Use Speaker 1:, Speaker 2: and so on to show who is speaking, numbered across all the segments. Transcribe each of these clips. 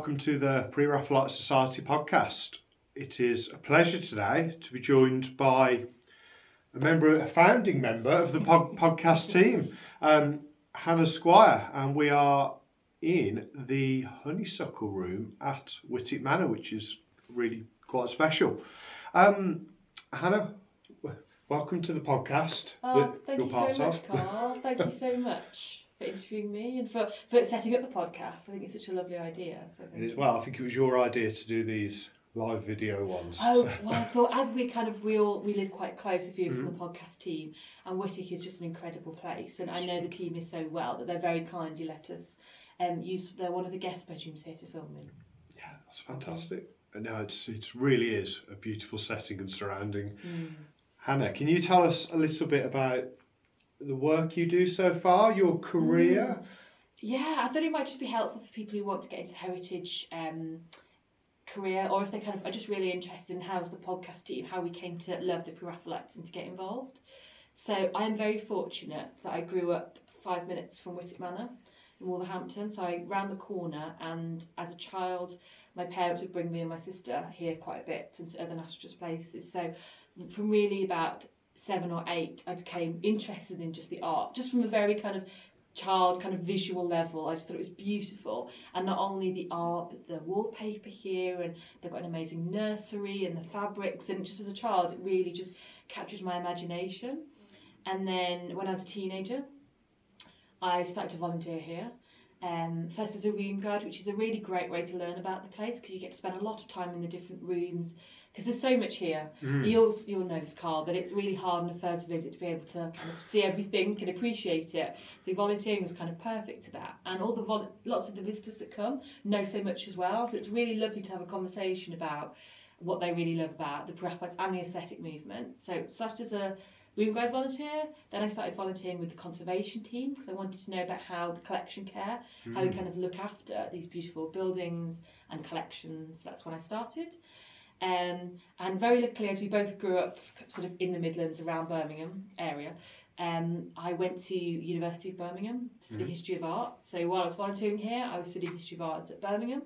Speaker 1: welcome to the Pre Raphaelite Society podcast. It is a pleasure today to be joined by a member, a founding member of the pod, podcast team, um, Hannah Squire, and we are in the honeysuckle room at Wightwick Manor, which is really quite special. Um, Hannah, welcome to the podcast.
Speaker 2: Oh, thank
Speaker 1: you're
Speaker 2: you
Speaker 1: part
Speaker 2: so much. Karl. Thank you so much for interviewing me and for, for setting up the podcast. I think it's such a lovely idea. So
Speaker 1: It is, well, I think it was your idea to do these live video ones.
Speaker 2: Oh
Speaker 1: so-
Speaker 2: well, I thought as we kind of we all we live quite close, a few of us on
Speaker 1: Mm-hmm.
Speaker 2: the podcast team, and Wightwick is just an incredible place, and I know the team is so well that they're very kindly let us um, use they're one of the guest bedrooms here to film in.
Speaker 1: Yeah, that's fantastic. And now it's it really is a beautiful setting and surrounding.
Speaker 2: Mm.
Speaker 1: Hannah, can you tell us a little bit about the work you do so far, your career?
Speaker 2: Yeah, I thought it might just be helpful for people who want to get into heritage um, career, or if they kind of are just really interested in how's the podcast team, how we came to love the Pre-Raphaelites and to get involved. So I am very fortunate that I grew up five minutes from Wightwick Manor in Wolverhampton. So I round the corner, and as a child, my parents would bring me and my sister here quite a bit and to other National places. So from really about seven or eight, I became interested in just the art, just from a very kind of child kind of visual level. I just thought it was beautiful. And not only the art, but the wallpaper here, and they've got an amazing nursery and the fabrics. And just as a child, it really just captured my imagination. And then when I was a teenager, I started to volunteer here. Um, first as a room guide, which is a really great way to learn about the place because you get to spend a lot of time in the different rooms because there's so much here. Mm. You'll you'll know this, Karl, but it's really hard on the first visit to be able to kind of see everything and appreciate it. So volunteering was kind of perfect to that, and all the vol- lots of the visitors that come know so much as well. So it's really lovely to have a conversation about what they really love about the Raphaelites and the aesthetic movement. So started as a room guide volunteer, then I started volunteering with the conservation team because I wanted to know about how the collection care, how we mm. kind of look after these beautiful buildings and collections. That's when I started. Um, and very luckily, as we both grew up sort of in the Midlands around Birmingham area, um, I went to University of Birmingham to study history of art. So while I was volunteering here, I was studying history of arts at Birmingham.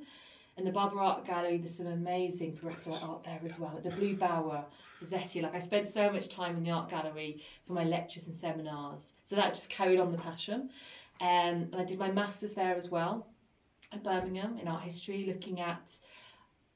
Speaker 2: In the Barber Art Gallery, there's some amazing Pre-Raphaelite art there as well. The Blue Bower, Rossetti. Like I spent so much time in the art gallery for my lectures and seminars. So that just carried on the passion. Um, and I did my masters there as well at Birmingham in art history, looking at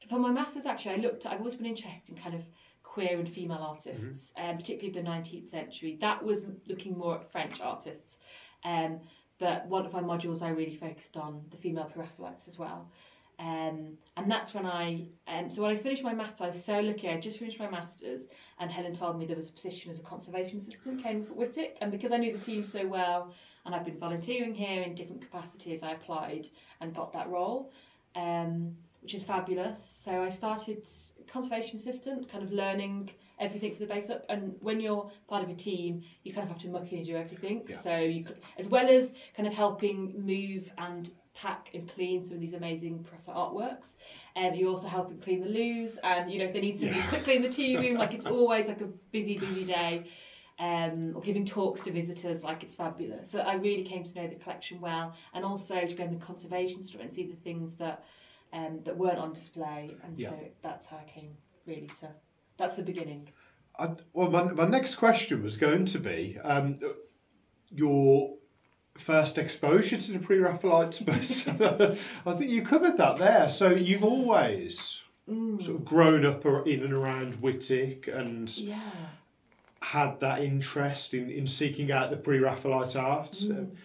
Speaker 2: for my masters actually I looked I've always been interested in kind of queer and female artists, um, particularly the 19th century. That was looking more at French artists. Um, but one of my modules I really focused on the female Pre-Raphaelites as well. Um, and that's when I, um, so when I finished my master's, I was so lucky. I just finished my master's, and Helen told me there was a position as a conservation assistant came up at Wightwick. And because I knew the team so well, and I've been volunteering here in different capacities, I applied and got that role, um, which is fabulous. So I started conservation assistant, kind of learning everything from the base up. And when you're part of a team, you kind of have to muck in and do everything.
Speaker 1: Yeah.
Speaker 2: So you, as well as kind of helping move and pack and clean some of these amazing artworks. Um, you also help helping clean the loos, and you know if they need somebody
Speaker 1: Yeah.
Speaker 2: quickly in the tea room, like it's always like a busy, busy day. Um, or giving talks to visitors, like it's fabulous. So I really came to know the collection well, and also to go in the conservation store and see the things that um, that weren't on display, and
Speaker 1: Yeah.
Speaker 2: so that's how I came really. So that's the beginning.
Speaker 1: I, well, my, my next question was going to be um, your first exposure to the pre-Raphaelites, but I think you covered that there. So you've always
Speaker 2: Mm.
Speaker 1: sort of grown up in and around Wightwick and
Speaker 2: Yeah.
Speaker 1: had that interest in, in seeking out the pre-Raphaelite art.
Speaker 2: Mm.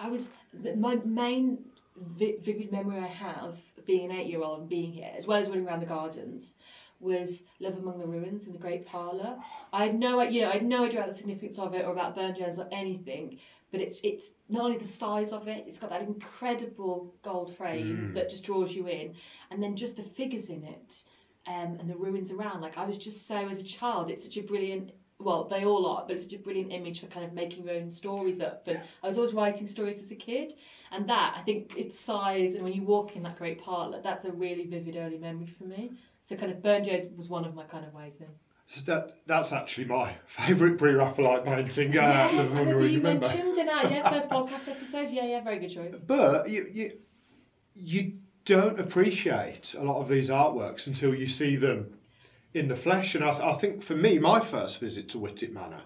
Speaker 2: I was my main vi- vivid memory I have being an eight-year-old and being here, as well as running around the gardens, was Love Among the Ruins in the Great Parlour. I had no, you know, I had no idea about the significance of it or about Burne Jones or anything. But it's it's not only the size of it; it's got that incredible gold frame
Speaker 1: Mm.
Speaker 2: that just draws you in, and then just the figures in it, um, and the ruins around. Like I was just so as a child, it's such a brilliant well, they all are, but it's such a brilliant image for kind of making your own stories up. And I was always writing stories as a kid, and that I think its size and when you walk in that great parlour, that's a really vivid early memory for me. So kind of Burne Jones was one of my kind of ways in.
Speaker 1: So that, that's actually my favourite pre-Raphaelite painting. Uh,
Speaker 2: yes,
Speaker 1: Love
Speaker 2: I
Speaker 1: Among the
Speaker 2: you
Speaker 1: remember?
Speaker 2: mentioned in our yeah, first podcast episode. Yeah, yeah, very good choice.
Speaker 1: But you, you, you don't appreciate a lot of these artworks until you see them in the flesh. And I, th- I think for me, my first visit to Wightwick Manor,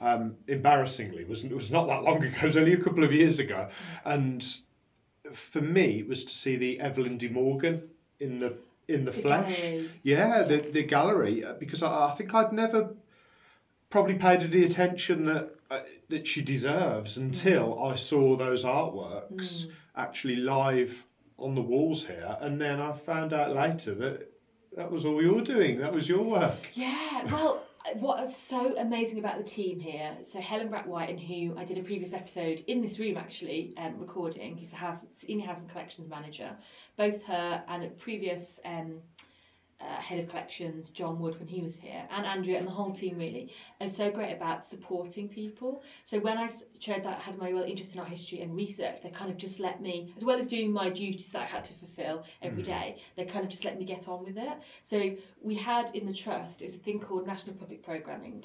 Speaker 1: um, embarrassingly, was was not that long ago. It was only a couple of years ago, and for me, it was to see the Evelyn de Morgan in the in the,
Speaker 2: The
Speaker 1: flesh.
Speaker 2: gallery.
Speaker 1: Yeah, the the gallery uh, because I, I think I'd never probably paid her the attention that uh, that she deserves until I saw those artworks actually live on the walls here, and then I found out later that that was all you're doing. That was your work.
Speaker 2: Yeah, well, what is so amazing about the team here? So Helen Bratt-Wyton, and who I did a previous episode in this room actually um, recording, who's the house senior housing collections manager. Both her and a previous um, uh, head of collections, John Wood, when he was here, and Andrea and the whole team really are so great about supporting people. So when I showed that I had my real interest in art history and research, they kind of just let me, as well as doing my duties that I had to fulfil every day, they kind of just let me get on with it. So we had in the trust is a thing called National Public Programming.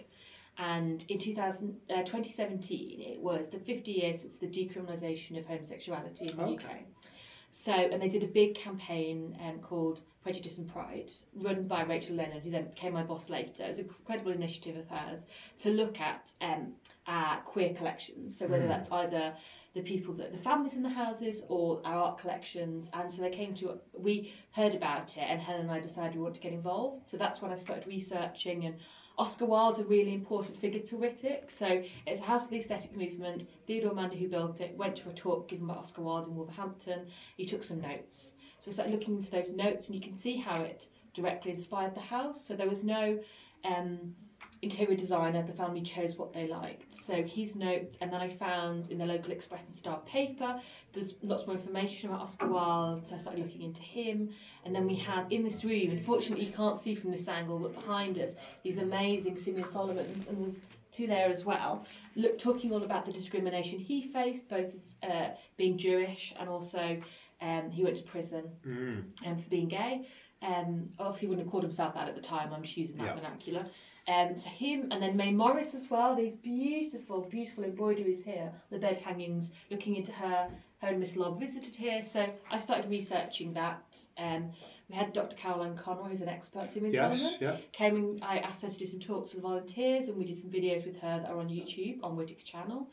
Speaker 2: And in 2000, uh, 2017, it was the 50 years since the decriminalisation of homosexuality in the
Speaker 1: Okay.
Speaker 2: UK. So, and they did a big campaign um, called Prejudice and Pride, run by Rachel Lennon, who then became my boss later. It was an incredible initiative of hers to look at um, our queer collections. So, whether that's either the people that the families in the houses or our art collections. And so they came to, we heard about it, and Helen and I decided we want to get involved. So that's when I started researching and Oscar Wilde's a really important figure to Wightwick. So it's a house of the aesthetic movement. Theodore Mander, who built it, went to a talk given by Oscar Wilde in Wolverhampton. He took some notes. So we started looking into those notes, and you can see how it directly inspired the house. So there was no um, interior designer. The family chose what they liked. So his notes, and then I found in the local Express and Star paper, there's lots more information about Oscar Wilde. So I started looking into him. And then we have in this room, unfortunately you can't see from this angle, but behind us, these amazing Simeon Solomons, and there's two there as well, look, talking all about the discrimination he faced, both as uh, being Jewish and also um, he went to prison
Speaker 1: Mm.
Speaker 2: um, for being gay. Um, obviously, wouldn't have called himself that at the time. I'm just using that
Speaker 1: Yeah.
Speaker 2: vernacular. Um, so him, and then May Morris as well. These beautiful, beautiful embroideries here, the bed hangings, looking into her. Her and Miss Lobb visited here, so I started researching that. Um, we had Dr. Carolyn Conroy, who's an expert in
Speaker 1: Yes,
Speaker 2: Solomon
Speaker 1: yeah.
Speaker 2: came and I asked her to do some talks with volunteers and we did some videos with her that are on YouTube on Wightwick's channel.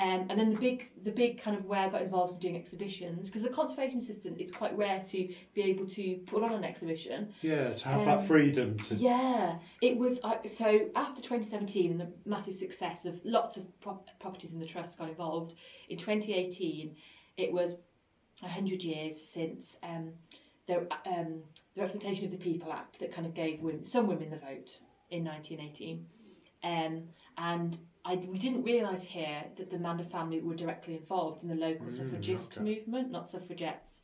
Speaker 2: Um, and then the big, the big kind of where I got involved in doing exhibitions because the conservation assistant it's quite rare to be able to put on an exhibition.
Speaker 1: Yeah, to have
Speaker 2: Um,
Speaker 1: that freedom to.
Speaker 2: Yeah, it was uh, so after 2017 and the massive success of lots of prop- properties in the trust got involved. In 2018, it was 100 years since um, the um, the Representation of the People Act that kind of gave women, some women the vote in 1918, um, and I, we didn't realise here that the Mander family were directly involved in the local
Speaker 1: Mm,
Speaker 2: suffragist
Speaker 1: okay.
Speaker 2: movement, not suffragettes.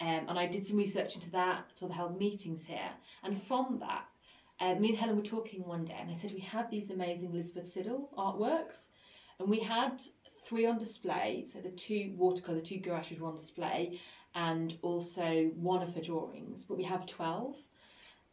Speaker 2: Um, and I did some research into that, so they held meetings here. And from that, uh, me and Helen were talking one day, and I said we had these amazing Elizabeth Siddall artworks, and we had three on display. So the two watercolour, the two gouaches were on display, and also one of her drawings. But we have twelve.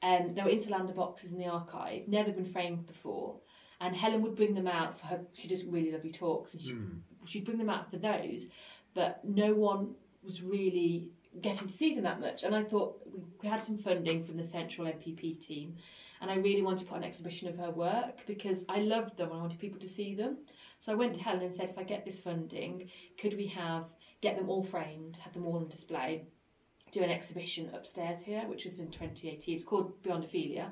Speaker 2: Um, there were in Solander boxes in the archive, never been framed before. And Helen would bring them out for her. She does really lovely talks, and she,
Speaker 1: Mm.
Speaker 2: she'd bring them out for those. But no one was really getting to see them that much. And I thought we, had some funding from the central MPP team, and I really wanted to put an exhibition of her work because I loved them and I wanted people to see them. So I went to Helen and said, if I get this funding, could we have get them all framed, have them all on display, do an exhibition upstairs here, which was in 2018. It's called Beyond Ophelia.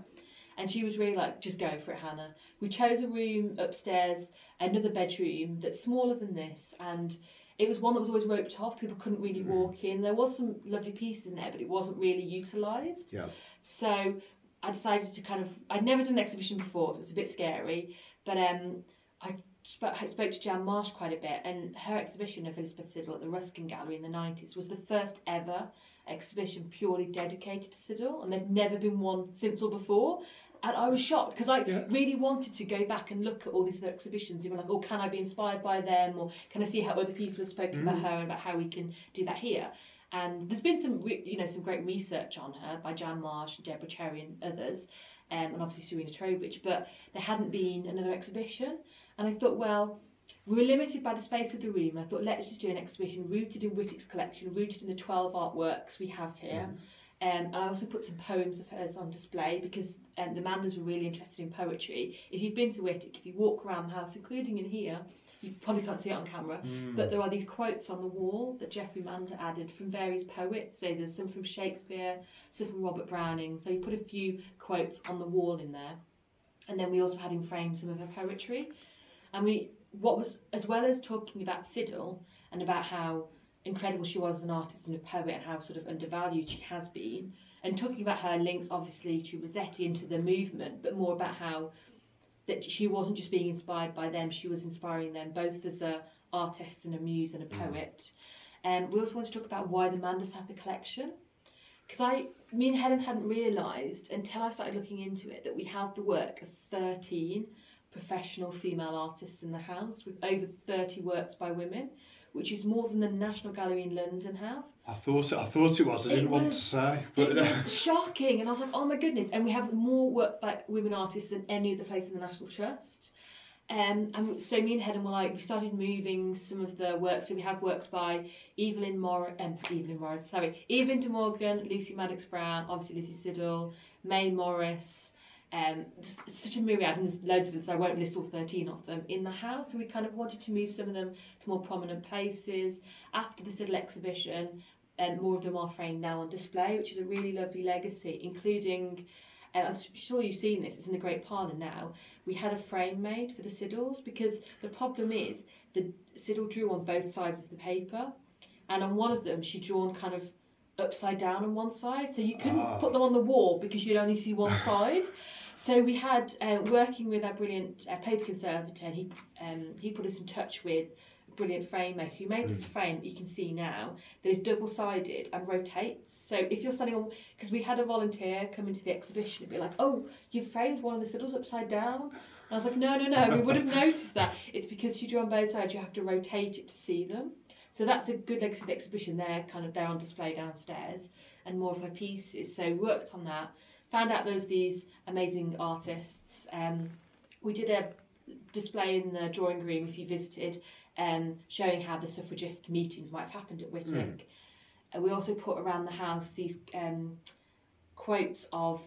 Speaker 2: And she was really like, just go for it, Hannah. We chose a room upstairs, another bedroom that's smaller than this, and it was one that was always roped off. People couldn't really walk in. There was some lovely pieces in there, but it wasn't really utilised.
Speaker 1: Yeah.
Speaker 2: So I decided to kind of, I'd never done an exhibition before, so it's a bit scary. But um, I spoke, I spoke to Jan Marsh quite a bit, and her exhibition of Elizabeth Siddall at the Ruskin Gallery in the 90s was the first ever exhibition purely dedicated to Siddall, and there'd never been one since or before. And I was shocked because I
Speaker 1: Yeah.
Speaker 2: really wanted to go back and look at all these other exhibitions. You were like, oh, can I be inspired by them? Or can I see how other people have spoken about her and about how we can do that here? And there's been some, re- you know, some great research on her by Jan Marsh, Deborah Cherry, and others, um, and obviously Serena Trowbridge. But there hadn't been another exhibition, and I thought, well, we were limited by the space of the room. And I thought, let's just do an exhibition rooted in Wightwick's collection, rooted in the 12 artworks we have here.
Speaker 1: Mm.
Speaker 2: Um, and I also put some poems of hers on display because um, the Manders were really interested in poetry. If you've been to Wightwick, if you walk around the house, including in here, you probably can't see it on camera,
Speaker 1: Mm.
Speaker 2: but there are these quotes on the wall that Geoffrey Mander added from various poets. So there's some from Shakespeare, some from Robert Browning. So he put a few quotes on the wall in there. And then we also had him frame some of her poetry. And we, what was, as well as talking about Siddall and about how incredible she was as an artist and a poet and how sort of undervalued she has been, and talking about her links obviously to Rossetti and to the movement, but more about how that she wasn't just being inspired by them, she was inspiring them both as a artist and a muse and a mm. poet. And we also want to talk about why the Manders have the collection. Because I, me and Helen hadn't realised until I started looking into it that we have the work of 13 professional female artists in the house with over 30 works by women, which is more than the National Gallery in London have.
Speaker 1: I thought it, I thought it was. I
Speaker 2: It
Speaker 1: didn't want to say, but uh,
Speaker 2: was shocking, and I was like, "Oh my goodness!" And we have more work by women artists than any other place in the National Trust. Um, and so me and Helen were like, we started moving some of the works. So we have works by Evelyn Morris, um, Evelyn Morris, sorry, Evelyn De Morgan, Lucy Madox Brown, obviously Lizzie Siddall, May Morris, um, just such a myriad, and there's loads of them, so I won't list all 13 of them in the house. So we kind of wanted to move some of them to more prominent places. After the Siddall exhibition, and more of them are framed now on display, which is a really lovely legacy, including. Uh, I'm sure you've seen this. It's in the Great Parlour now. We had a frame made for the Siddalls because the problem is the Siddall drew on both sides of the paper, and on one of them she drawn kind of upside down on one side, so you couldn't
Speaker 1: Ah.
Speaker 2: put them on the wall because you'd only see one side. So we had uh, working with our brilliant uh, paper conservator, and he um, he put us in touch with a brilliant frame maker who made this frame that you can see now that is double sided and rotates. So if you're standing on, because we had a volunteer come into the exhibition and be like, "Oh, you framed one of the siddalls upside down." And I was like, "No, no, no, we would have noticed that. It's because you drew on both sides. You have to rotate it to see them." So that's a good legacy of the exhibition. They're kind of they're on display downstairs, and more of her pieces. So we worked on that. Found out there's these amazing artists. Um, we did a display in the drawing room if you visited, um, showing how the suffragist meetings might have happened at Wightwick. And we also put around the house these um, quotes of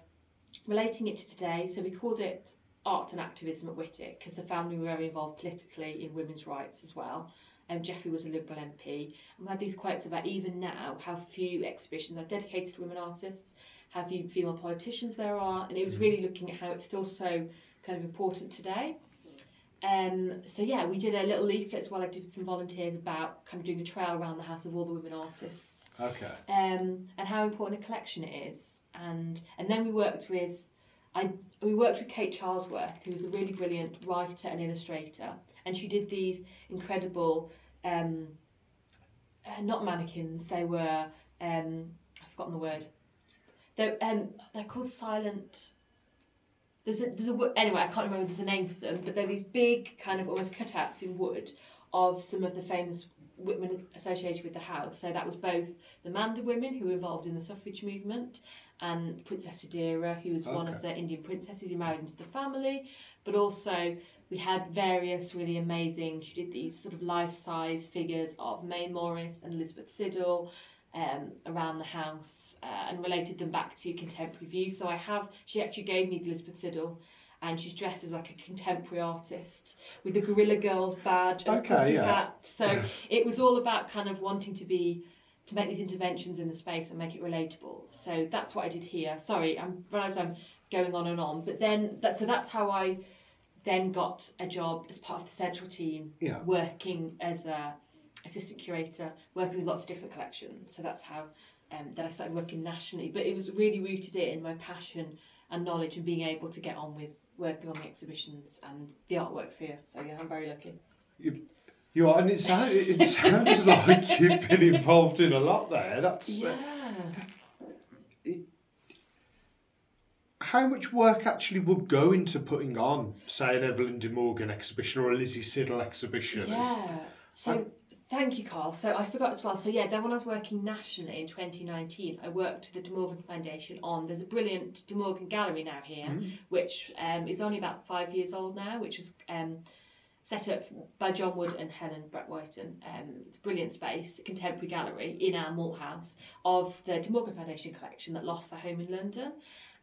Speaker 2: relating it to today. So we called it art and activism at Wightwick because the family were very involved politically in women's rights as well. Um, Geoffrey was a Liberal MP. And we had these quotes about even now how few exhibitions are dedicated to women artists, how few female politicians there are, and it was really looking at how it's still so kind of important today. Um, so yeah, we did a little leaflet as well. I did some volunteers about kind of doing a trail around the house of all the women artists
Speaker 1: okay.
Speaker 2: um, and how important a collection it is. And and then we worked with, I we worked with Kate Charlesworth, who was a really brilliant writer and illustrator, and she did these incredible, um, uh, not mannequins. They were um, I've forgotten the word. They're um, they're called silent. There's a there's a anyway I can't remember there's a name for them, but they're these big kind of almost cutouts in wood of some of the famous women associated with the house. So that was both the Mander women who were involved in the suffrage movement and Princess Sudhira, who was one of the Indian princesses who married into the family, but also we had various really amazing, she did these sort of life-size figures of May Morris and Elizabeth Siddall um, around the house uh, and related them back to contemporary views. So I have, she actually gave me the Elizabeth Siddall and she's dressed as like a contemporary artist with the Guerrilla Girls badge and
Speaker 1: Okay,
Speaker 2: a pussy
Speaker 1: yeah.
Speaker 2: hat. So it was all about kind of wanting to be to make these interventions in the space and make it relatable. So that's what I did here. Sorry, I realise I'm going on and on, but then that so that's how I then got a job as part of the central team,
Speaker 1: Yeah.
Speaker 2: working as a assistant curator, working with lots of different collections. So that's how um, that I started working nationally. But it was really rooted in my passion and knowledge and being able to get on with working on the exhibitions and the artworks here. So yeah, I'm very lucky.
Speaker 1: You are, and it, sound, it it sounds like you've been involved in a lot there. That's uh,
Speaker 2: Yeah.
Speaker 1: how much work actually would go into putting on, say, an Evelyn De Morgan exhibition or a Lizzie Siddall exhibition.
Speaker 2: Yeah. So thank you, Karl. So I forgot as well. So yeah, then when I was working nationally in 2019, I worked with the De Morgan Foundation on. There's a brilliant De Morgan gallery now here, which um, is only about five years old now, which was um, set up by John Wood and Helen Bratt-Wyton. Um, it's a brilliant space, a contemporary gallery in our Malt House of the De Morgan Foundation collection that lost their home in London.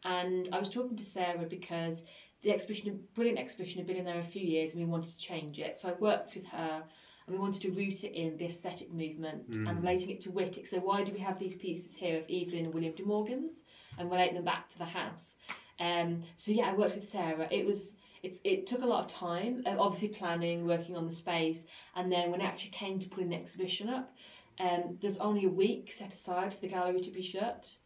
Speaker 2: And I was talking to Sarah because the exhibition, brilliant exhibition, had been in there a few years and we wanted to change it. So I worked with her we wanted to root it in the aesthetic movement and relating it to Wightwick. So why do we have these pieces here of Evelyn and William de Morgan's and relate them back to the house? Um, so yeah, I worked with Sarah. It was it's, it took a lot of time, uh, obviously planning, working on the space, and then when it actually came to putting the exhibition up, um, there's only a week set aside for the gallery to be shut.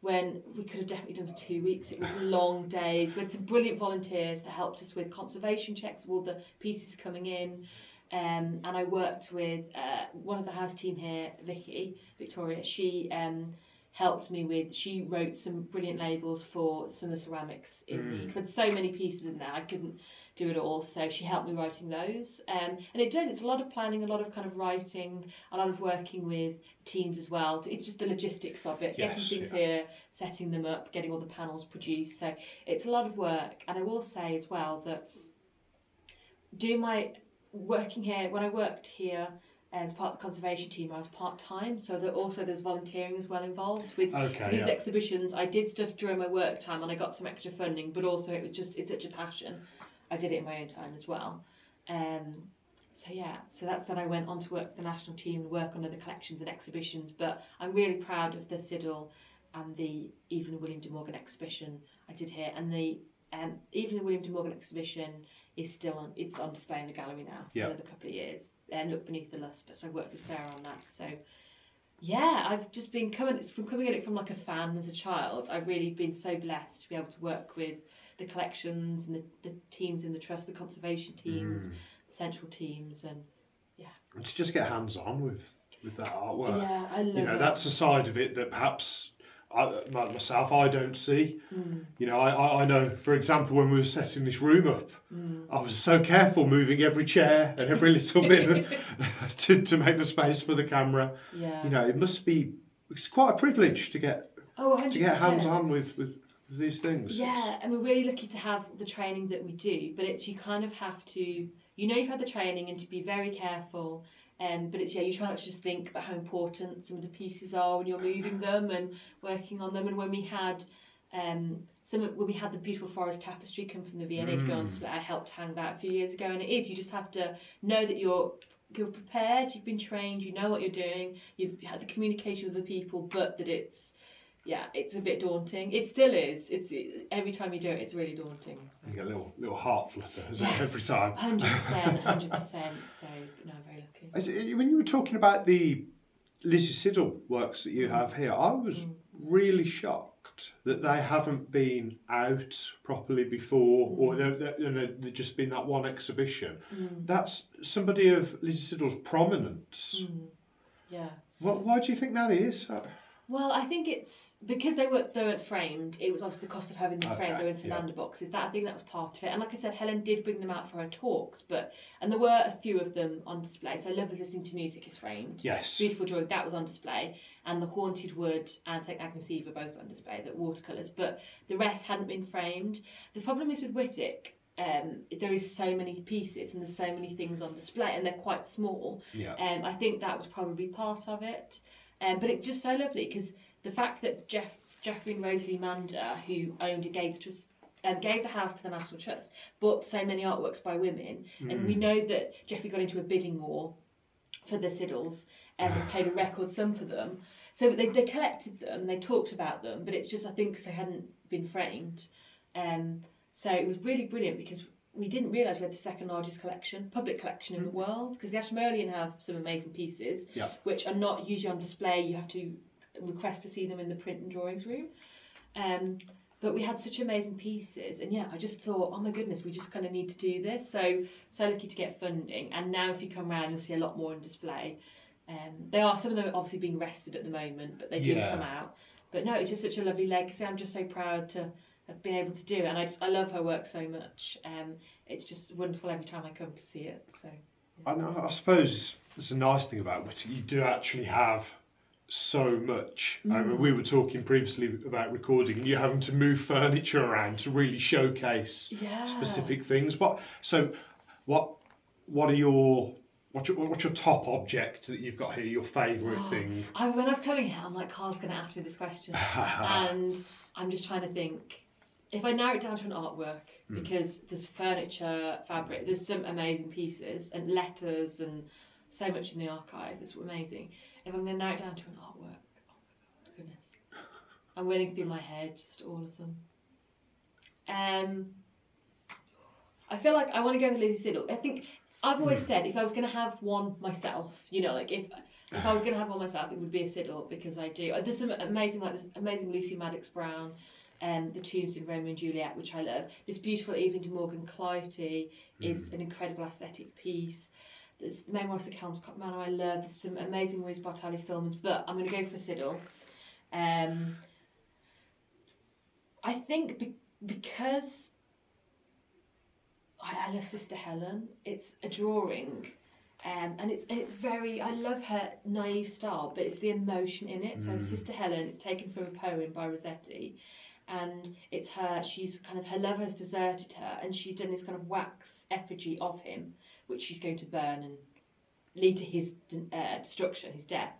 Speaker 2: When we could have definitely done for two weeks, it was long days. We had some brilliant volunteers that helped us with conservation checks of all the pieces coming in. Um, and I worked with uh, one of the house team here, Vicky Victoria. She um, helped me with. She wrote some brilliant labels for some of the ceramics in
Speaker 1: Mm.
Speaker 2: the. There's so many pieces in there, I couldn't do it all. So she helped me writing those. Um, and it does. It's a lot of planning, a lot of kind of writing, a lot of working with teams as well. It's just the logistics of it, getting things
Speaker 1: yeah.
Speaker 2: here, setting them up, getting all the panels produced. So it's a lot of work. And I will say as well that doing my working here when I worked here as part of the conservation team, I was part time. So that also there's volunteering as well involved with
Speaker 1: Okay,
Speaker 2: these
Speaker 1: yeah.
Speaker 2: exhibitions. I did stuff during my work time and I got some extra funding, but also it was just it's such a passion. I did it in my own time as well. Um, so yeah, so that's then I went on to work with the national team and work on other collections and exhibitions. But I'm really proud of the Siddall and the Evelyn William de Morgan exhibition I did here, and the um, Evelyn William de Morgan exhibition is still on. It's on display in the gallery now for another couple of years. And look beneath the luster. So I worked with Sarah on that. So yeah, I've just been coming it's from coming at it from like a fan as a child. I've really been so blessed to be able to work with the collections and the, the teams in the trust, the conservation teams,
Speaker 1: Mm.
Speaker 2: central teams, and yeah.
Speaker 1: And to just get hands on with with that artwork.
Speaker 2: yeah, I love
Speaker 1: you know,
Speaker 2: it.
Speaker 1: that's a side of it that perhaps I, myself I don't see.
Speaker 2: Mm,
Speaker 1: You know, I, I, I know, for example, when we were setting this room up,
Speaker 2: mm.
Speaker 1: I was so careful moving every chair and every little bit to, to make the space for the camera.
Speaker 2: yeah.
Speaker 1: You know, it must be it's quite a privilege to get
Speaker 2: oh, 100%.
Speaker 1: to get hands on with, with, with these things.
Speaker 2: Yeah, and we're really lucky to have the training that we do, but it's you kind of have to, you know, you've had the training and to be very careful. Um, but it's yeah, you try not to just think about how important some of the pieces are when you're moving them and working on them. And when we had um, some of- when we had the beautiful forest tapestry come from the V&A to go on
Speaker 1: Mm.
Speaker 2: display, I helped hang that a few years ago, and it is you just have to know that you're you're prepared, you've been trained, you know what you're doing, you've had the communication with the people, but that it's yeah, it's a bit daunting. It still is. It's it, every time you do it, it's really daunting. So.
Speaker 1: You get a little little heart flutter
Speaker 2: Yes.
Speaker 1: every time.
Speaker 2: Hundred percent, hundred percent. So no, very lucky.
Speaker 1: When you were talking about the Lizzie Siddall works that you have here, I was
Speaker 2: Mm.
Speaker 1: really shocked that they haven't been out properly before, or
Speaker 2: Mm.
Speaker 1: there- there- you know, there's just been that one exhibition.
Speaker 2: Mm,
Speaker 1: That's somebody of Lizzie Siddall's prominence.
Speaker 2: mm, yeah.
Speaker 1: What, why do you think that is?
Speaker 2: Well, I think it's because they were they weren't framed. It was obviously the cost of having them framed.
Speaker 1: Okay,
Speaker 2: They were in
Speaker 1: yeah.
Speaker 2: Solander boxes. That I think that was part of it. And like I said, Helen did bring them out for her talks, but and there were a few of them on display. So Lovers listening to music is framed.
Speaker 1: Yes.
Speaker 2: Beautiful Drawing, that was on display, and the Haunted Wood and St Agnes Eve were both on display, the watercolours, but the rest hadn't been framed. The problem is with Wightwick, um, there is so many pieces and there's so many things on display, and they're quite small.
Speaker 1: Yeah.
Speaker 2: Um, I think that was probably part of it. Um, but it's just so lovely because the fact that Geoff, Geoffrey and Rosalie Mander, who owned and gave the trust, um, gave the house to the National Trust, bought so many artworks by women, and we
Speaker 1: Mm.
Speaker 2: know that Geoffrey got into a bidding war for the Siddalls um, and paid a record sum for them. So they, they collected them, they talked about them, but it's just I think 'cause they hadn't been framed. Um, so it was really brilliant because we didn't realise we had the second largest collection, public collection in the world, because the Ashmolean have some amazing pieces,
Speaker 1: Yeah.
Speaker 2: which are not usually on display. You have to request to see them in the print and drawings room. Um, but we had such amazing pieces, and yeah, I just thought, oh my goodness, we just kind of need to do this. So so lucky to get funding, and now if you come around, you'll see a lot more on display. Um, they are some of them are obviously being rested at the moment, but they do
Speaker 1: Yeah.
Speaker 2: come out. But no, it's just such a lovely legacy. I'm just so proud to have been able to do it, and I just I love her work so much. Um, it's just wonderful every time I come to see it. So
Speaker 1: I, know, I suppose it's a nice thing about it, You do actually have so much. I mean,
Speaker 2: Mm.
Speaker 1: we were talking previously about recording, and you're having to move furniture around to really showcase
Speaker 2: yeah,
Speaker 1: specific things. What so what what are your what's your, what's your top object that you've got here? Your favourite thing?
Speaker 2: I, when I was coming here, I'm like, Karl's going to ask me this question. and I'm just trying to think. If I narrow it down to an artwork, because there's furniture, fabric, there's some amazing pieces and letters and so much in the archive that's amazing. If I'm going to narrow it down to an artwork, oh my goodness, I'm running through my head just all of them. Um, I feel like I want to go with Lizzie Siddall. I think I've always said if I was going to have one myself, you know, like if if I was going to have one myself, it would be a Siddall because I do. There's some amazing, like this amazing Lucy Madox Brown, um, the tombs in Romeo and Juliet, which I love. This beautiful Evelyn De Morgan Clytie is an incredible aesthetic piece. There's the Memoirs of Kelmscott Manor I love. There's some amazing Marie Spartali Stillmans, but I'm going to go for Siddall. Um, I think be- because I, I love Sister Helen. It's a drawing, um, and it's it's very. I love her naive style, but it's the emotion in it. So Sister Helen, it's taken from a poem by Rossetti, and it's her. She's kind of her lover has deserted her, and she's done this kind of wax effigy of him, which she's going to burn and lead to his uh, destruction, his death,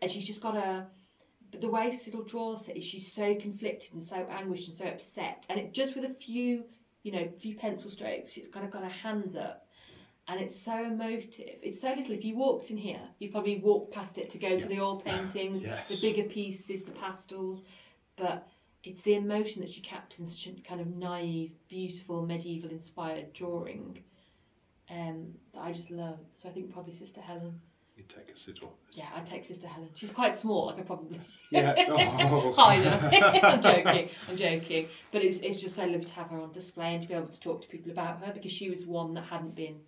Speaker 2: and she's just got a. But the way Siddall draws it is she's so conflicted and so anguished and so upset, and it just with a few you know, few pencil strokes. She's kind of got her hands up, and it's so emotive. It's so little. If you walked in here, you'd probably walk past it to go to the oil paintings,
Speaker 1: Yes.
Speaker 2: the bigger pieces, the pastels, but it's the emotion that she captures in such a kind of naive, beautiful, medieval inspired drawing um, that I just love. So I think probably Sister Helen.
Speaker 1: You take a Siddall.
Speaker 2: Yeah, I'd take Sister Helen. She's quite small. I could probably
Speaker 1: Yeah. Oh.
Speaker 2: hide her. I'm joking. I'm joking. But it's it's just so lovely to have her on display and to be able to talk to people about her because she was one that hadn't been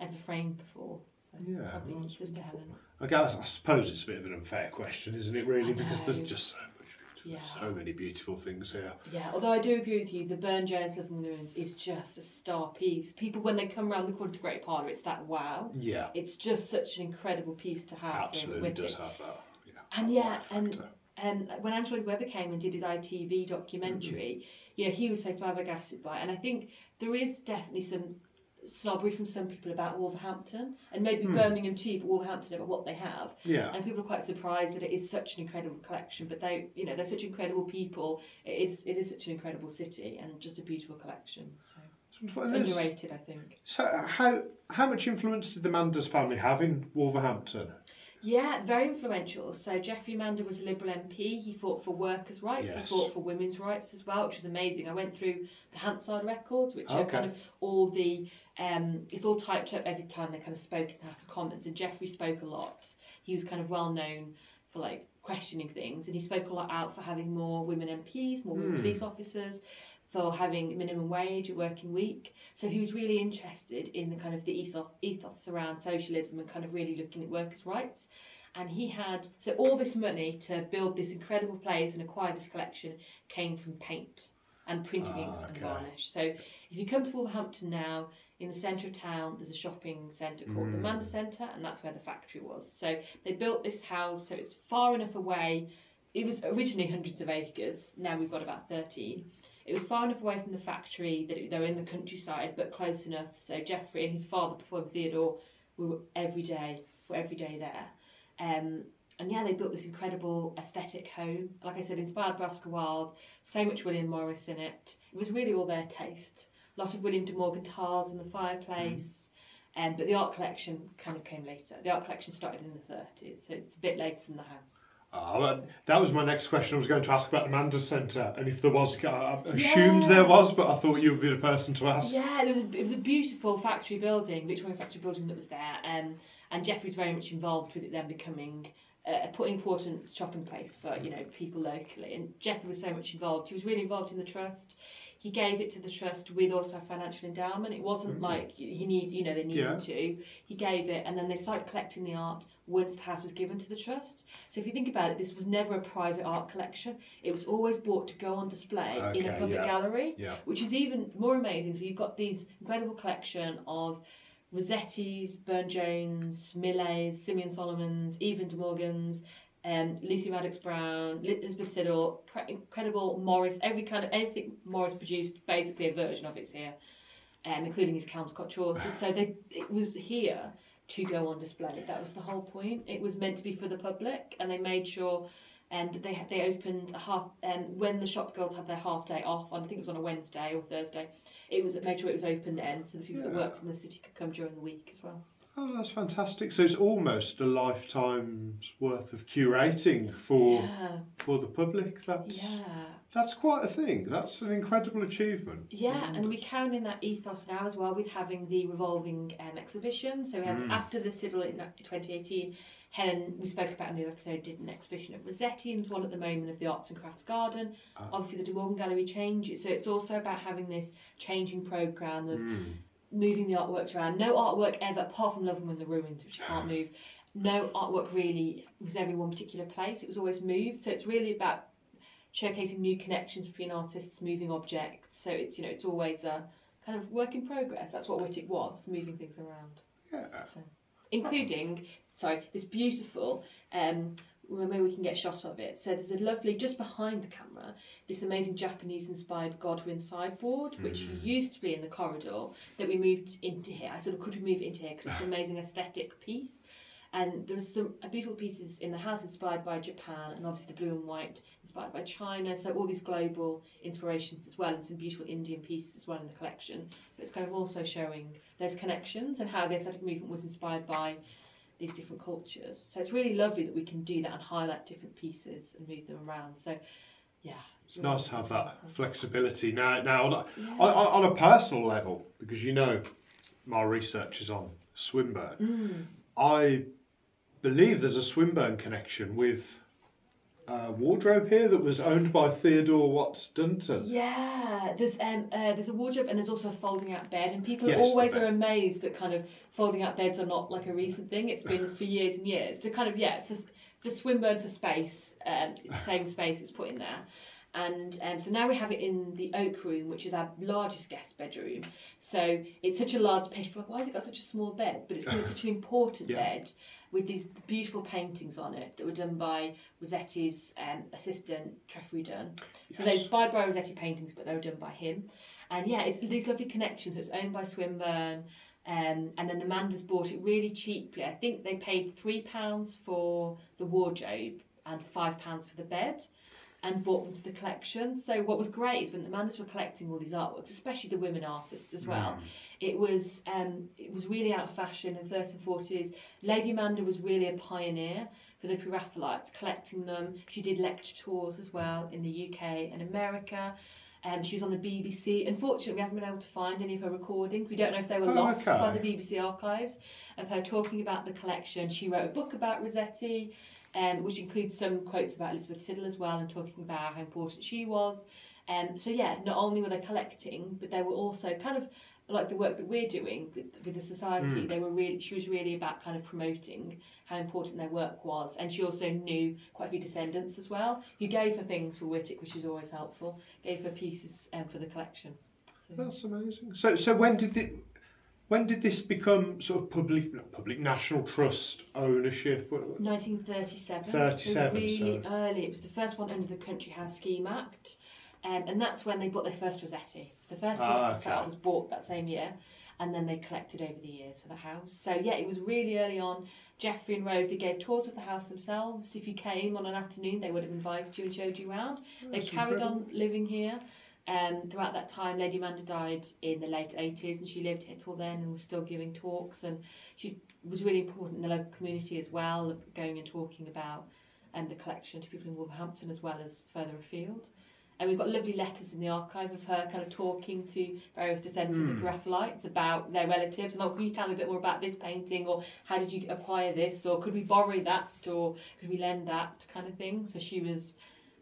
Speaker 2: ever framed before. So
Speaker 1: Yeah,
Speaker 2: probably
Speaker 1: well,
Speaker 2: Sister Helen.
Speaker 1: I guess I suppose it's a bit of an unfair question, isn't it? Really, because there's just so
Speaker 2: Yeah.
Speaker 1: so many beautiful things here.
Speaker 2: Yeah, although I do agree with you, the Burne Jones Living Ruins is just a star piece. People, when they come around the corner to Great Parlour, it's that wow.
Speaker 1: Yeah,
Speaker 2: It's just such an incredible piece to have.
Speaker 1: absolutely does have that. Yeah,
Speaker 2: And yeah, and um, when Andrew Lloyd Webber came and did his ITV documentary, you know, he was so flabbergasted by it. And I think there is definitely some snobbery from some people about Wolverhampton and maybe hmm. Birmingham too, but Wolverhampton about what they have.
Speaker 1: yeah,
Speaker 2: And people are quite surprised that it is such an incredible collection. But they, you know, they're such incredible people. It is, it is such an incredible city and just a beautiful collection. So
Speaker 1: It's
Speaker 2: it's
Speaker 1: wonderful. And there's-
Speaker 2: underrated, I think.
Speaker 1: So, uh, how how much influence did the Manders family have in Wolverhampton?
Speaker 2: Yeah, very influential. So Geoffrey Mander was a Liberal MP. He fought for workers' rights.
Speaker 1: Yes.
Speaker 2: He fought for women's rights as well, which was amazing. I went through the Hansard records, which are kind of all the um, it's all typed up every time they kind of spoke in the House of Commons. And Geoffrey spoke a lot. He was kind of well known for like questioning things, and he spoke a lot out for having more women MPs, more women
Speaker 1: Hmm.
Speaker 2: police officers, for having minimum wage, a working week. So he was really interested in the kind of the ethos, ethos around socialism and kind of really looking at workers' rights. And he had so all this money to build this incredible place and acquire this collection came from paint and printing
Speaker 1: Ah,
Speaker 2: inks and
Speaker 1: okay.
Speaker 2: varnish. So if you come to Wolverhampton now, in the centre of town, there's a shopping centre called the
Speaker 1: Mm.
Speaker 2: Mander Centre, and that's where the factory was. So they built this house, so it's far enough away. It was originally hundreds of acres. Now we've got about thirteen. It was far enough away from the factory that it, they were in the countryside, but close enough. So Geoffrey and his father, before Theodore, were every day, were every day there. Um, and yeah, they built this incredible aesthetic home. Like I said, inspired by Oscar Wilde. So much William Morris in it. It was really all their taste. A lot of William de Morgan tiles in the fireplace. Um, but the art collection kind of came later. The art collection started in the 30s, so it's a bit later than the house.
Speaker 1: Oh, that, that was my next question. I was going to ask about the Manders Centre, and if there was, I assumed
Speaker 2: Yeah.
Speaker 1: there was, but I thought you would be the person to ask.
Speaker 2: Yeah, there was a, it was a beautiful factory building, Victorian factory building that was there, um, and Geoffrey's very much involved with it then becoming a a important shopping place for you know people locally. And Geoffrey was so much involved. He was really involved in the trust. He gave it to the trust with also a financial endowment. It wasn't
Speaker 1: Mhm.
Speaker 2: like he need you know they needed
Speaker 1: Yeah.
Speaker 2: to. He gave it, and then they started collecting the art once the house was given to the trust. So if you think about it, this was never a private art collection. It was always bought to go on display in a public
Speaker 1: yeah.
Speaker 2: gallery
Speaker 1: Yeah.
Speaker 2: which is even more amazing. So you've got these incredible collection of Rossetti's, Burne Jones, Millets, Simeon Solomons, even de Morgan's, um, Lucy Madox Brown, Elizabeth Siddall, cre- incredible Morris, every kind of anything Morris produced, basically a version of it's here. um, including his Kelmscott horses. So they, it was here to go on display. That was the whole point. It was meant to be for the public, and they made sure and um, they they opened a half um, when the shop girls had their half day off. I think it was on a Wednesday or Thursday. It was made sure it was open then, so the people yeah. that worked in the city could come during the week as well.
Speaker 1: Oh, that's fantastic! So it's almost a lifetime's worth of curating for yeah. for the public. That's yeah. That's quite a thing. That's an incredible achievement.
Speaker 2: Yeah, and we're carrying that ethos now as well with having the revolving um, exhibition. So we had, mm. after the Siddall in 2018, Helen, we spoke about in the other episode, did an exhibition at Rossetti and one at the moment of the Arts and Crafts Garden. Oh. Obviously, the De Morgan Gallery changes, so it's also about having this changing programme of mm. Moving the artworks around. No artwork ever, apart from Love in the Ruins, which you can't move, no artwork really was ever in one particular place. It was always moved, so it's really about showcasing new connections between artists, moving objects. So it's you know it's always a kind of work in progress. That's what Wightwick was, moving things around.
Speaker 1: Yeah.
Speaker 2: So, including sorry, this beautiful. Um, maybe we can get a shot of it. So there's a lovely, just behind the camera, this amazing Japanese-inspired Godwin sideboard, which mm. used to be in the corridor that we moved into here. I sort of could we move into here because it's an amazing aesthetic piece. And there's some beautiful pieces in the house inspired by Japan, and obviously the blue and white inspired by China. So all these global inspirations as well, and some beautiful Indian pieces as well in the collection. But it's kind of also showing those connections and how the aesthetic movement was inspired by these different cultures. So it's really lovely that we can do that and highlight different pieces and move them around. So, yeah.
Speaker 1: It's nice to have that flexibility now. Now, on a, yeah. on, on, a personal level, because you know, my research is on Swinburne.
Speaker 2: Mm.
Speaker 1: I believe there's a Swinburne connection with uh, wardrobe here that was owned by Theodore Watts Dunton.
Speaker 2: Yeah, there's um, uh, there's a wardrobe and there's also a folding out bed, and people yes, always are amazed that kind of folding out beds are not like a recent thing. It's been for years and years to kind of yeah for for Swinburne for space, um, saving space it's put in there. And um, so now we have it in the oak room, which is our largest guest bedroom. So it's such a large space. Like, why has it got such a small bed? But it's such an important yeah. bed with these beautiful paintings on it that were done by Rossetti's um, assistant, Treffry Dunn. So they're inspired by Rossetti paintings, but they were done by him. And yeah, it's these lovely connections. So it's owned by Swinburne. Um, and then the Manders bought it really cheaply. I think they paid £3 for the wardrobe and £5 for the bed and brought them to the collection. So what was great is when the Manders were collecting all these artworks, especially the women artists as well, mm. it was um, it was really out of fashion in the 30s and 40s. Lady Mander was really a pioneer for the Pre-Raphaelites, collecting them. She did lecture tours as well in the UK and America. Um, she was on the BBC. Unfortunately, we haven't been able to find any of her recordings. We don't know if they were oh, lost okay. by the BBC archives of her talking about the collection. She wrote a book about Rossetti um, which includes some quotes about Elizabeth Siddall as well and talking about how important she was. Um, so yeah, not only were they collecting, but they were also kind of like the work that we're doing with, with the society. Mm. They were really, she was really about kind of promoting how important their work was, and she also knew quite a few descendants as well. Who gave her things for Wightwick, which is always helpful. Gave her pieces um, for the collection.
Speaker 1: So, That's amazing. So, so when did it? When did this become sort of public, public national trust ownership?
Speaker 2: 1937.
Speaker 1: 37.
Speaker 2: So really so. early. It was the first one under the Country House Scheme Act, um, and that's when they bought their first Rossetti. So the first ah, okay. was bought that same year, and then they collected over the years for the house. So yeah, it was really early on. Geoffrey and Rose, they gave tours of the house themselves. If you came on an afternoon, they would have invited you and showed you around. Oh, they carried incredible. on living here. Um, throughout that time, Lady Mander died in the late 80s and she lived here till then and was still giving talks. And she was really important in the local community as well, going and talking about um, the collection to people in Wolverhampton as well as further afield. And we've got lovely letters in the archive of her kind of talking to various descendants mm. of the hmm. about their relatives. And, oh, can you tell me a bit more about this painting? Or how did you acquire this? Or could we borrow that? Or could we lend that? Kind of thing. So she was,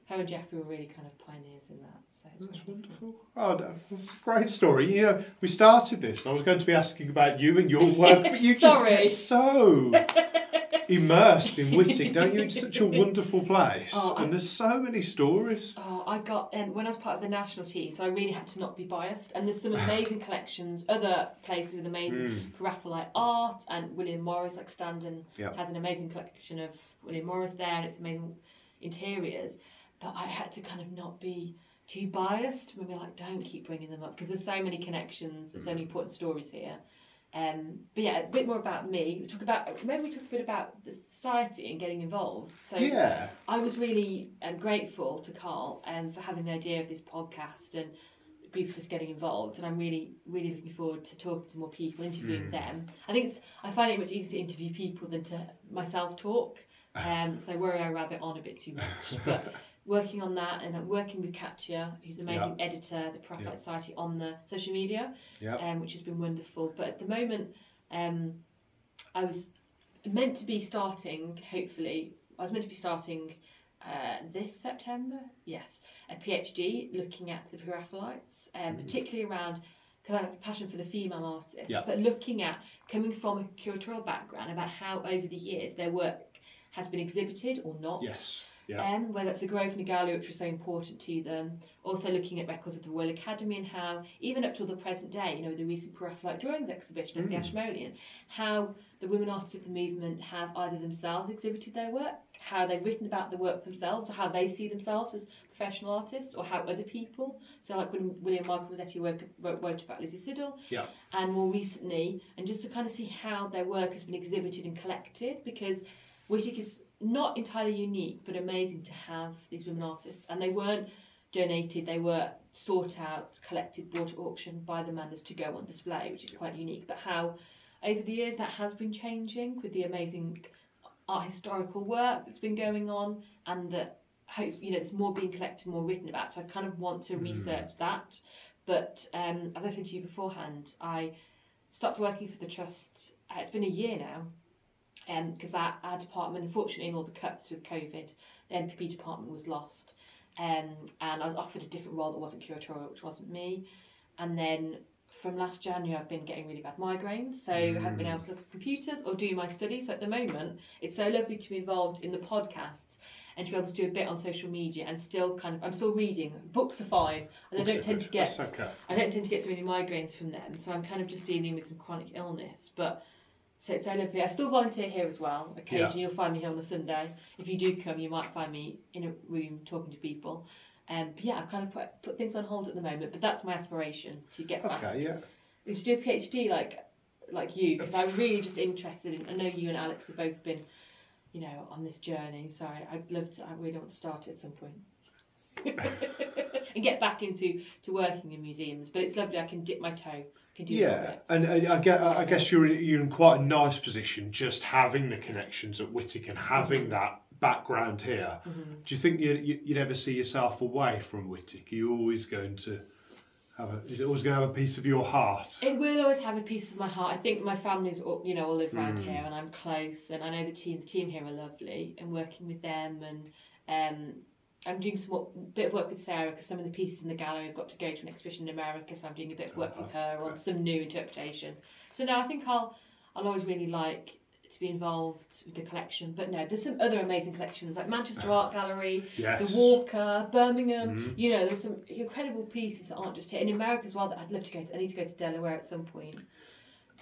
Speaker 2: her and Geoffrey were really kind of pioneers in that.
Speaker 1: That's wonderful. Oh, that's a great story. You know, we started this, and I was going to be asking about you and your work, but you just get so immersed in Wightwick, don't you? It's such a wonderful place, oh, and there's so many stories.
Speaker 2: Oh, I got um, when I was part of the national team, so I really had to not be biased. And there's some amazing collections, other places with amazing mm. Raphaelite art, and William Morris, like Standen, yep. has an amazing collection of William Morris there, and it's amazing interiors. But I had to kind of not be too biased. When we're like, don't keep bringing them up because there's so many connections. There's so many important stories here. Um, but yeah, a bit more about me. We talk about maybe we talk a bit about the society and getting involved. So
Speaker 1: yeah.
Speaker 2: I was really um, grateful to Karl um, for having the idea of this podcast and the group of us getting involved. And I'm really, really looking forward to talking to more people, interviewing
Speaker 1: Mm.
Speaker 2: them. I think it's, I find it much easier to interview people than to myself talk. Um, so I worry I rabbit on a bit too much. But working on that and I'm working with Katya, who's an amazing editor, the Prophet
Speaker 1: Yeah.
Speaker 2: Society on the social media
Speaker 1: Yeah.
Speaker 2: um, which has been wonderful. But at the moment, um, I was meant to be starting, hopefully, I was meant to be starting uh, this September, yes, a PhD looking at the Pre-Raphaelites, um, particularly around because I have a passion for the female artists,
Speaker 1: Yeah.
Speaker 2: but looking at coming from a curatorial background about how over the years their work has been exhibited or not.
Speaker 1: Yes. Yeah.
Speaker 2: Um, whether it's the Grosvenor Gallery, which was so important to them, also looking at records of the Royal Academy and how, even up till the present day, you know, the recent Pre-Raphaelite drawings exhibition of the
Speaker 1: Mm.
Speaker 2: Ashmolean, how the women artists of the movement have either themselves exhibited their work, how they've written about the work themselves, or how they see themselves as professional artists, or how other people, so like when William Michael Rossetti wrote, wrote, wrote about Lizzie Siddall,
Speaker 1: Yeah.
Speaker 2: and more recently, and just to kind of see how their work has been exhibited and collected, because Wightwick is not entirely unique, but amazing to have these women artists. And they weren't donated, they were sought out, collected, brought to auction by the Manders to go on display, which is quite unique. But how over the years that has been changing with the amazing art historical work that's been going on, and that hope you know there's more being collected, more written about. So I kind of want to
Speaker 1: Mm.
Speaker 2: research that. But um, as I said to you beforehand, I stopped working for the trust. Uh, it's been a year now, because our, our department, unfortunately, in all the cuts with COVID, the MPP department was lost. Um, and I was offered a different role that wasn't curatorial, which wasn't me. And then from last January, I've been getting really bad migraines, so I haven't been able to look at computers or do my studies. So at the moment, it's so lovely to be involved in the podcasts and to be able to do a bit on social media and still kind of, I'm still reading. Books are fine, and I don't tend to get
Speaker 1: okay.
Speaker 2: I don't tend to get so many migraines from them, so I'm kind of just dealing with some chronic illness. But so it's so lovely. I still volunteer here as well. Occasionally, you'll find me here on a Sunday. If you do come, you might find me in a room talking to people. Um, but yeah, I've kind of put, put things on hold at the moment, but that's my aspiration to get back.
Speaker 1: Okay. Yeah.
Speaker 2: Is to do a PhD like like you, because I'm really just interested in. I know you and Alex have both been, you know, on this journey. So I, I'd love to. I really want to start at some point. and get back into to working in museums, but it's lovely. I can dip my toe. I can do
Speaker 1: Yeah, and, and I get. I guess you're in, you're in quite a nice position, just having the connections at Wightwick and having that background here.
Speaker 2: Mhm.
Speaker 1: Do you think you, you'd ever see yourself away from Wightwick? Are you always going to have a? Is it always going to have a piece of your heart?
Speaker 2: It will always have a piece of my heart. I think my family's, all, you know, all live around
Speaker 1: Mm.
Speaker 2: here, and I'm close, and I know the team. The team here are lovely, and working with them, and um, I'm doing some bit of work with Sarah because some of the pieces in the gallery have got to go to an exhibition in America, so I'm doing a bit of work with her on some new interpretation. So now I think I'll, I'll always really like to be involved with the collection. But no, there's some other amazing collections like Manchester Art Gallery,
Speaker 1: Yes.
Speaker 2: the Walker, Birmingham.
Speaker 1: Mhm.
Speaker 2: You know, there's some incredible pieces that aren't just here in America as well. That I'd love to go to. I need to go to Delaware at some point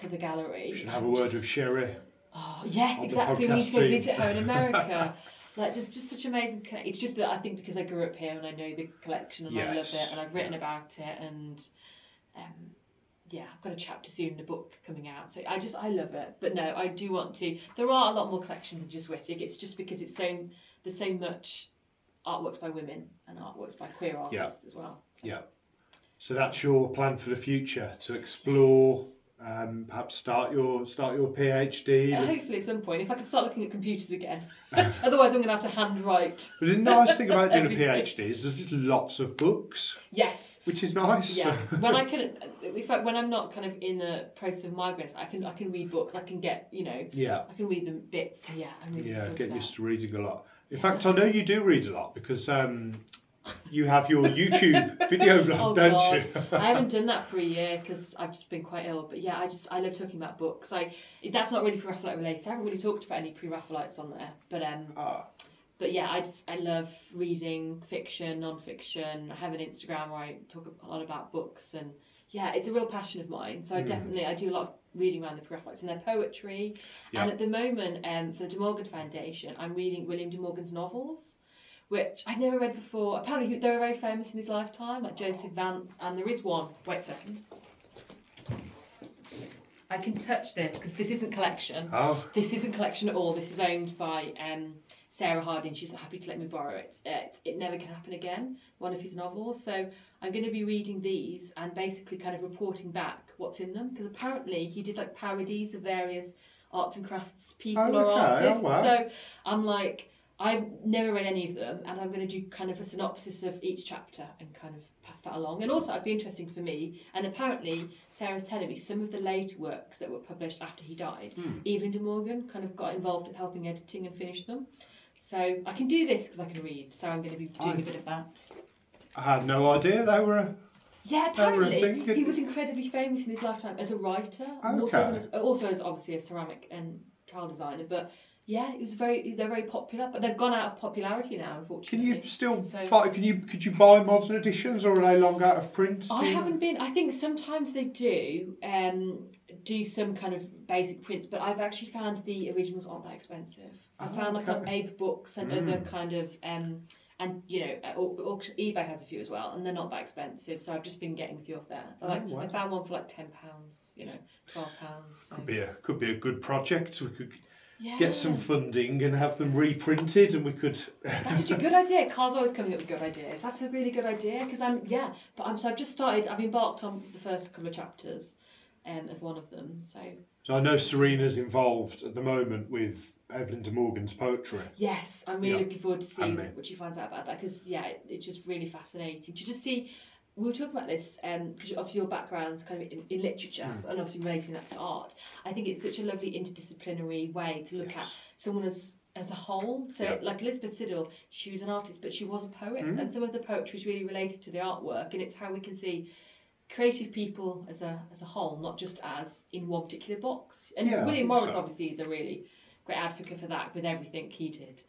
Speaker 2: to the gallery.
Speaker 1: We should have a word
Speaker 2: just-
Speaker 1: with Sherry.
Speaker 2: Oh yes, exactly. We need to go visit her in America. like there's just such amazing. conne- It's just that I think because I grew up here and I know the collection and I love
Speaker 1: Yes.
Speaker 2: it and I've written about it and um, yeah, I've got a chapter soon in the book coming out. So I just I love it. But no, I do want to. There are a lot more collections than just Wightwick. It's just because it's so there's so much artworks by women and artworks by queer artists as well. So,
Speaker 1: Yeah. So that's your plan for the future to explore.
Speaker 2: yes.
Speaker 1: Um, perhaps start your start your PhD.
Speaker 2: Uh, hopefully, at some point, if I can start looking at computers again. Otherwise, I'm going to have to handwrite.
Speaker 1: But the nice thing about doing a PhD is there's just lots of books,
Speaker 2: Yes,
Speaker 1: which is nice.
Speaker 2: yeah. When I can, in fact, when I'm not kind of in the process of migraines, I can I can read books. I can get you know
Speaker 1: yeah.
Speaker 2: I can read them bits. So yeah, I'm really
Speaker 1: Yeah, get used to reading a lot. In fact, I know you do read a lot because um, you have your YouTube video blog,
Speaker 2: Oh,
Speaker 1: don't
Speaker 2: God.
Speaker 1: you?
Speaker 2: I haven't done that for a year because I've just been quite ill. But yeah, I just I love talking about books. I that's not really pre-Raphaelite related. I haven't really talked about any pre-Raphaelites on there, but um.
Speaker 1: Ah,
Speaker 2: but yeah, I just I love reading fiction, non-fiction. I have an Instagram where I talk a lot about books, and yeah, it's a real passion of mine. So I
Speaker 1: Mm.
Speaker 2: definitely I do a lot of reading around the Pre-Raphaelites and their poetry.
Speaker 1: Yeah.
Speaker 2: And at the moment, um, for the De Morgan Foundation, I'm reading William De Morgan's novels, which I'd never read before. Apparently, they were very famous in his lifetime, like Joseph Vance, and there is one. Wait a second. I can touch this because this isn't collection.
Speaker 1: Oh,
Speaker 2: This isn't collection at all. This is owned by um, Sarah Hardy. She's happy to let me borrow it. It. It Never Can Happen Again, one of his novels. So I'm going to be reading these and basically kind of reporting back what's in them because apparently he did like parodies of various arts and crafts people
Speaker 1: Oh,
Speaker 2: or
Speaker 1: okay.
Speaker 2: artists.
Speaker 1: Oh, wow.
Speaker 2: So I'm like, I've never read any of them and I'm going to do kind of a synopsis of each chapter and kind of pass that along. And also, it'd be interesting for me. And apparently, Sarah's telling me some of the later works that were published after he died
Speaker 1: Hmm.
Speaker 2: Evelyn de Morgan kind of got involved with helping editing and finish them. So I can do this because I can read. So I'm going to be doing
Speaker 1: Aye.
Speaker 2: a bit of that.
Speaker 1: I had no idea they were. A,
Speaker 2: Yeah,
Speaker 1: That were a
Speaker 2: apparently
Speaker 1: thing.
Speaker 2: he was incredibly famous in his lifetime as a writer,
Speaker 1: Okay.
Speaker 2: than as, also as obviously a ceramic and tile designer. But yeah, it was very they're very popular, but they've gone out of popularity now, Unfortunately, can
Speaker 1: you still
Speaker 2: So-
Speaker 1: buy? Can you could you buy modern editions, or are they long out of print?
Speaker 2: I haven't been. I think sometimes they do um, do some kind of basic prints, but I've actually found the originals aren't that expensive. I
Speaker 1: Oh,
Speaker 2: found like on
Speaker 1: okay.
Speaker 2: Abe Books and
Speaker 1: Mm.
Speaker 2: other kind of um, and you know uh, auction, eBay has a few as well, and they're not that expensive. So I've just been getting a few off there. They're like
Speaker 1: Oh, wow.
Speaker 2: I found one for like ten pounds, you know, twelve pounds. So.
Speaker 1: Could be a could be a good project. We could
Speaker 2: Yeah.
Speaker 1: get some funding and have them reprinted, and we could.
Speaker 2: That's such a good idea. Karl's always coming up with good ideas. That's a really good idea because I'm yeah, but I'm so I've just started. I've embarked on the first couple of chapters, um, of one of them. So
Speaker 1: So I know Serena's involved at the moment with Evelyn de Morgan's poetry.
Speaker 2: Yes, I'm really
Speaker 1: Yeah.
Speaker 2: looking forward to seeing what she finds out about that because yeah, it, it's just really fascinating to just see. We were talking about this because of your backgrounds, kind of in, in literature,
Speaker 1: Mm.
Speaker 2: and obviously relating that to art. I think it's such a lovely interdisciplinary way to look at someone as as a whole. So,
Speaker 1: Yeah.
Speaker 2: like Elizabeth Siddall, she was an artist, but she was a poet,
Speaker 1: Mm.
Speaker 2: and some of the poetry is really related to the artwork, and it's how we can see creative people as a as a whole, not just as in one particular box. And
Speaker 1: Yeah,
Speaker 2: William Morris
Speaker 1: so.
Speaker 2: obviously is a really great advocate for that with everything he did.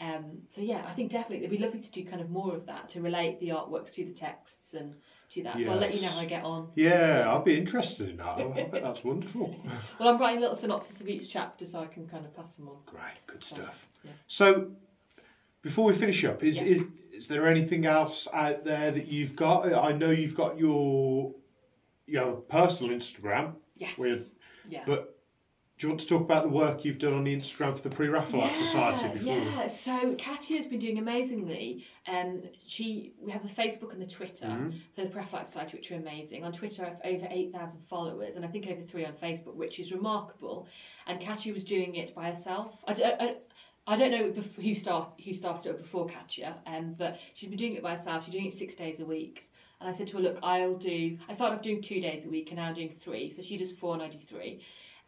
Speaker 2: Um, so yeah, I think definitely it'd be lovely to do kind of more of that to relate the artworks to the texts and to that. So I'll let you know how I get on.
Speaker 1: Yeah, I'd be interested in that. I bet that's wonderful.
Speaker 2: Well, I'm writing a little synopsis of each chapter so I can kind of pass them on.
Speaker 1: Great, good stuff.
Speaker 2: Yeah.
Speaker 1: So, before we finish up, is,
Speaker 2: Yeah.
Speaker 1: is is there anything else out there that you've got? I know you've got your your personal Instagram,
Speaker 2: Yes.
Speaker 1: Weird.
Speaker 2: Yeah.
Speaker 1: but do you want to talk about the work you've done on the Instagram for the Pre-Raphaelite Society before?
Speaker 2: Yeah, so Katia has been doing amazingly. Um, she we have the Facebook and the Twitter
Speaker 1: Mhm.
Speaker 2: for the Pre-Raphaelite Society, which are amazing. On Twitter, I have over eight thousand followers, and I think over three on Facebook, which is remarkable. And Katia was doing it by herself. I, don't- I, I don't know who started who started it before Katia, um, but she's been doing it by herself. She's doing it six days a week. And I said to her, look, I'll do. I started off doing two days a week, and now I'm doing three. So she does four, and I do three,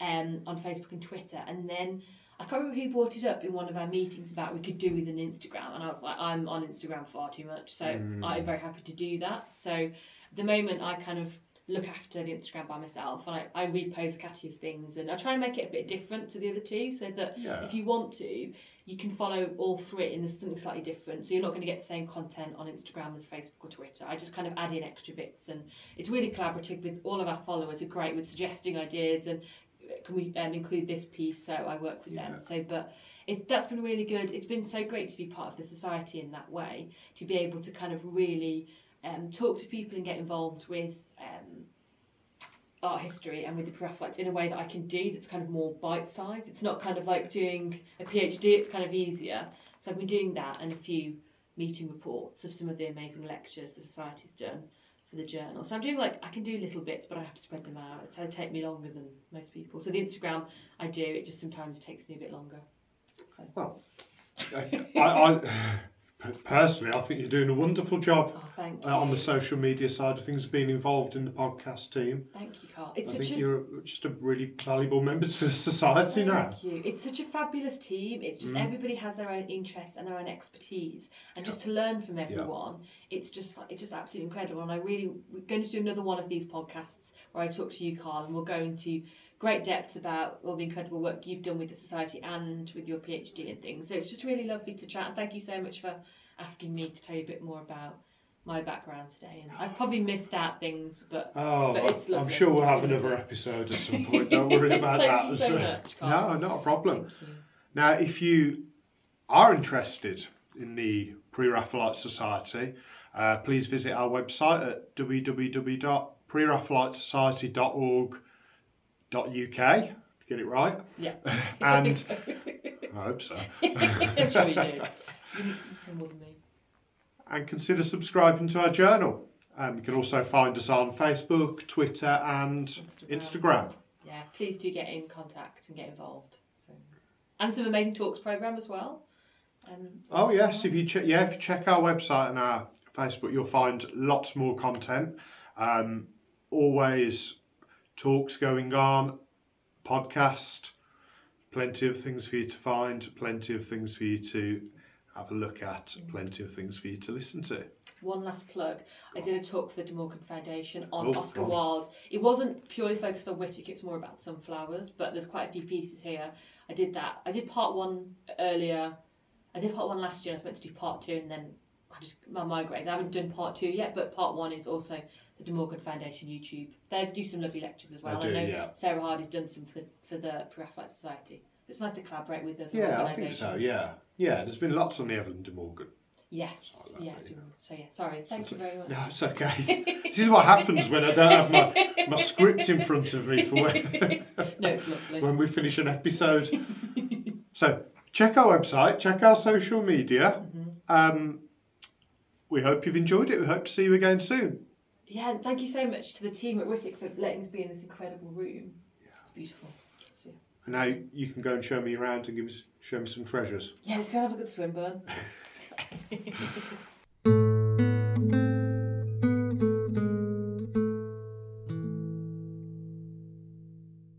Speaker 2: um, on Facebook and Twitter. And then I can't remember who brought it up in one of our meetings about we could do with an Instagram, and I was like, I'm on Instagram far too much, so
Speaker 1: Mm.
Speaker 2: I'm very happy to do that. So the moment, I kind of look after the Instagram by myself, and I, I repost Katia's things, and I try and make it a bit different to the other two, so that
Speaker 1: Yeah.
Speaker 2: if you want to, you can follow all three, and there's something slightly different. So you're not going to get the same content on Instagram as Facebook or Twitter. I just kind of add in extra bits, and it's really collaborative with all of our followers. Are great with suggesting ideas and can we um, include this piece? So I work with
Speaker 1: Yeah.
Speaker 2: them. So, but it, that's been really good. It's been so great to be part of the society in that way, to be able to kind of really um, talk to people and get involved with um, art history and with the Raphaelites in a way that I can do that's kind of more bite sized. It's not kind of like doing a PhD, it's kind of easier. So I've been doing that and a few meeting reports of some of the amazing lectures the society's done for the journal. So I'm doing like I can do little bits, but I have to spread them out. It's to take me longer than most people. So the Instagram I do, it just sometimes takes me a bit longer. So
Speaker 1: I, I, personally, I think you're doing a wonderful job
Speaker 2: oh, thank you.
Speaker 1: uh, on the social media side of things, being involved in the podcast team.
Speaker 2: thank you, Karl. It's
Speaker 1: I
Speaker 2: such
Speaker 1: think
Speaker 2: a
Speaker 1: you're just a really valuable member to the society now.
Speaker 2: Thank you. It's such a fabulous team. It's just
Speaker 1: Mm.
Speaker 2: everybody has their own interests and their own expertise, and just to learn from everyone, it's just it's just absolutely incredible. And I really we're going to do another one of these podcasts where I talk to you, Karl, and we'll go into great depths about all the incredible work you've done with the society and with your PhD and things. So it's just really lovely to chat. And thank you so much for asking me to tell you a bit more about my background today. And I've probably missed out things, but
Speaker 1: Oh,
Speaker 2: But it's
Speaker 1: I'm sure we'll
Speaker 2: It's
Speaker 1: have another
Speaker 2: lovely.
Speaker 1: episode at some point. Don't worry about
Speaker 2: Thank
Speaker 1: that.
Speaker 2: you so much.
Speaker 1: No, not a problem. Now, if you are interested in the Pre Raphaelite Society, uh, please visit our website at www.preraphaelitesociety.org.uk. Get it right?
Speaker 2: Yeah.
Speaker 1: And I hope so.
Speaker 2: I'm sure you do. You you more than me.
Speaker 1: And consider subscribing to our journal. Um, you can also find us on Facebook, Twitter, and Instagram.
Speaker 2: Yeah, please do get in contact and get involved. So. And some amazing talks program as well. Um,
Speaker 1: Oh yes, if you check, yeah, if you check our website and our Facebook, you'll find lots more content. Um, always talks going on, podcast, plenty of things for you to find, plenty of things for you to have a look at, plenty of things for you to listen to.
Speaker 2: One last plug. I did a talk for the De Morgan Foundation on
Speaker 1: Oh,
Speaker 2: Oscar. Wilde. It wasn't purely focused on Wightwick, it's more about sunflowers, but there's quite a few pieces here. I did that. I did part one earlier. I did part one last year. I was meant to do part two, and then I just my migraines. I haven't done part two yet, but part one is also the De Morgan Foundation YouTube. They do some lovely lectures as well.
Speaker 1: Do,
Speaker 2: I know
Speaker 1: yeah.
Speaker 2: Sarah Hardy's done some for for the Pre-Raphaelite Society. It's nice to collaborate with other
Speaker 1: Yeah, I think so. Yeah, yeah. There's been lots on the Evelyn de Morgan.
Speaker 2: Yes. Yes. So yeah. Sorry. Thank you very much.
Speaker 1: No, it's okay. this is what happens when I don't have my, my script in front of me for when,
Speaker 2: No, it's lovely.
Speaker 1: when we finish an episode. so check our website, check our social media. Um, we hope you've enjoyed it. We hope to see you again soon.
Speaker 2: Yeah, and thank you so much to the team at Wightwick for letting us be in this incredible room. Yeah. It's beautiful. So,
Speaker 1: And now you can go and show me around and give us show me some treasures.
Speaker 2: yeah, let's go and have a good at the Swinburne.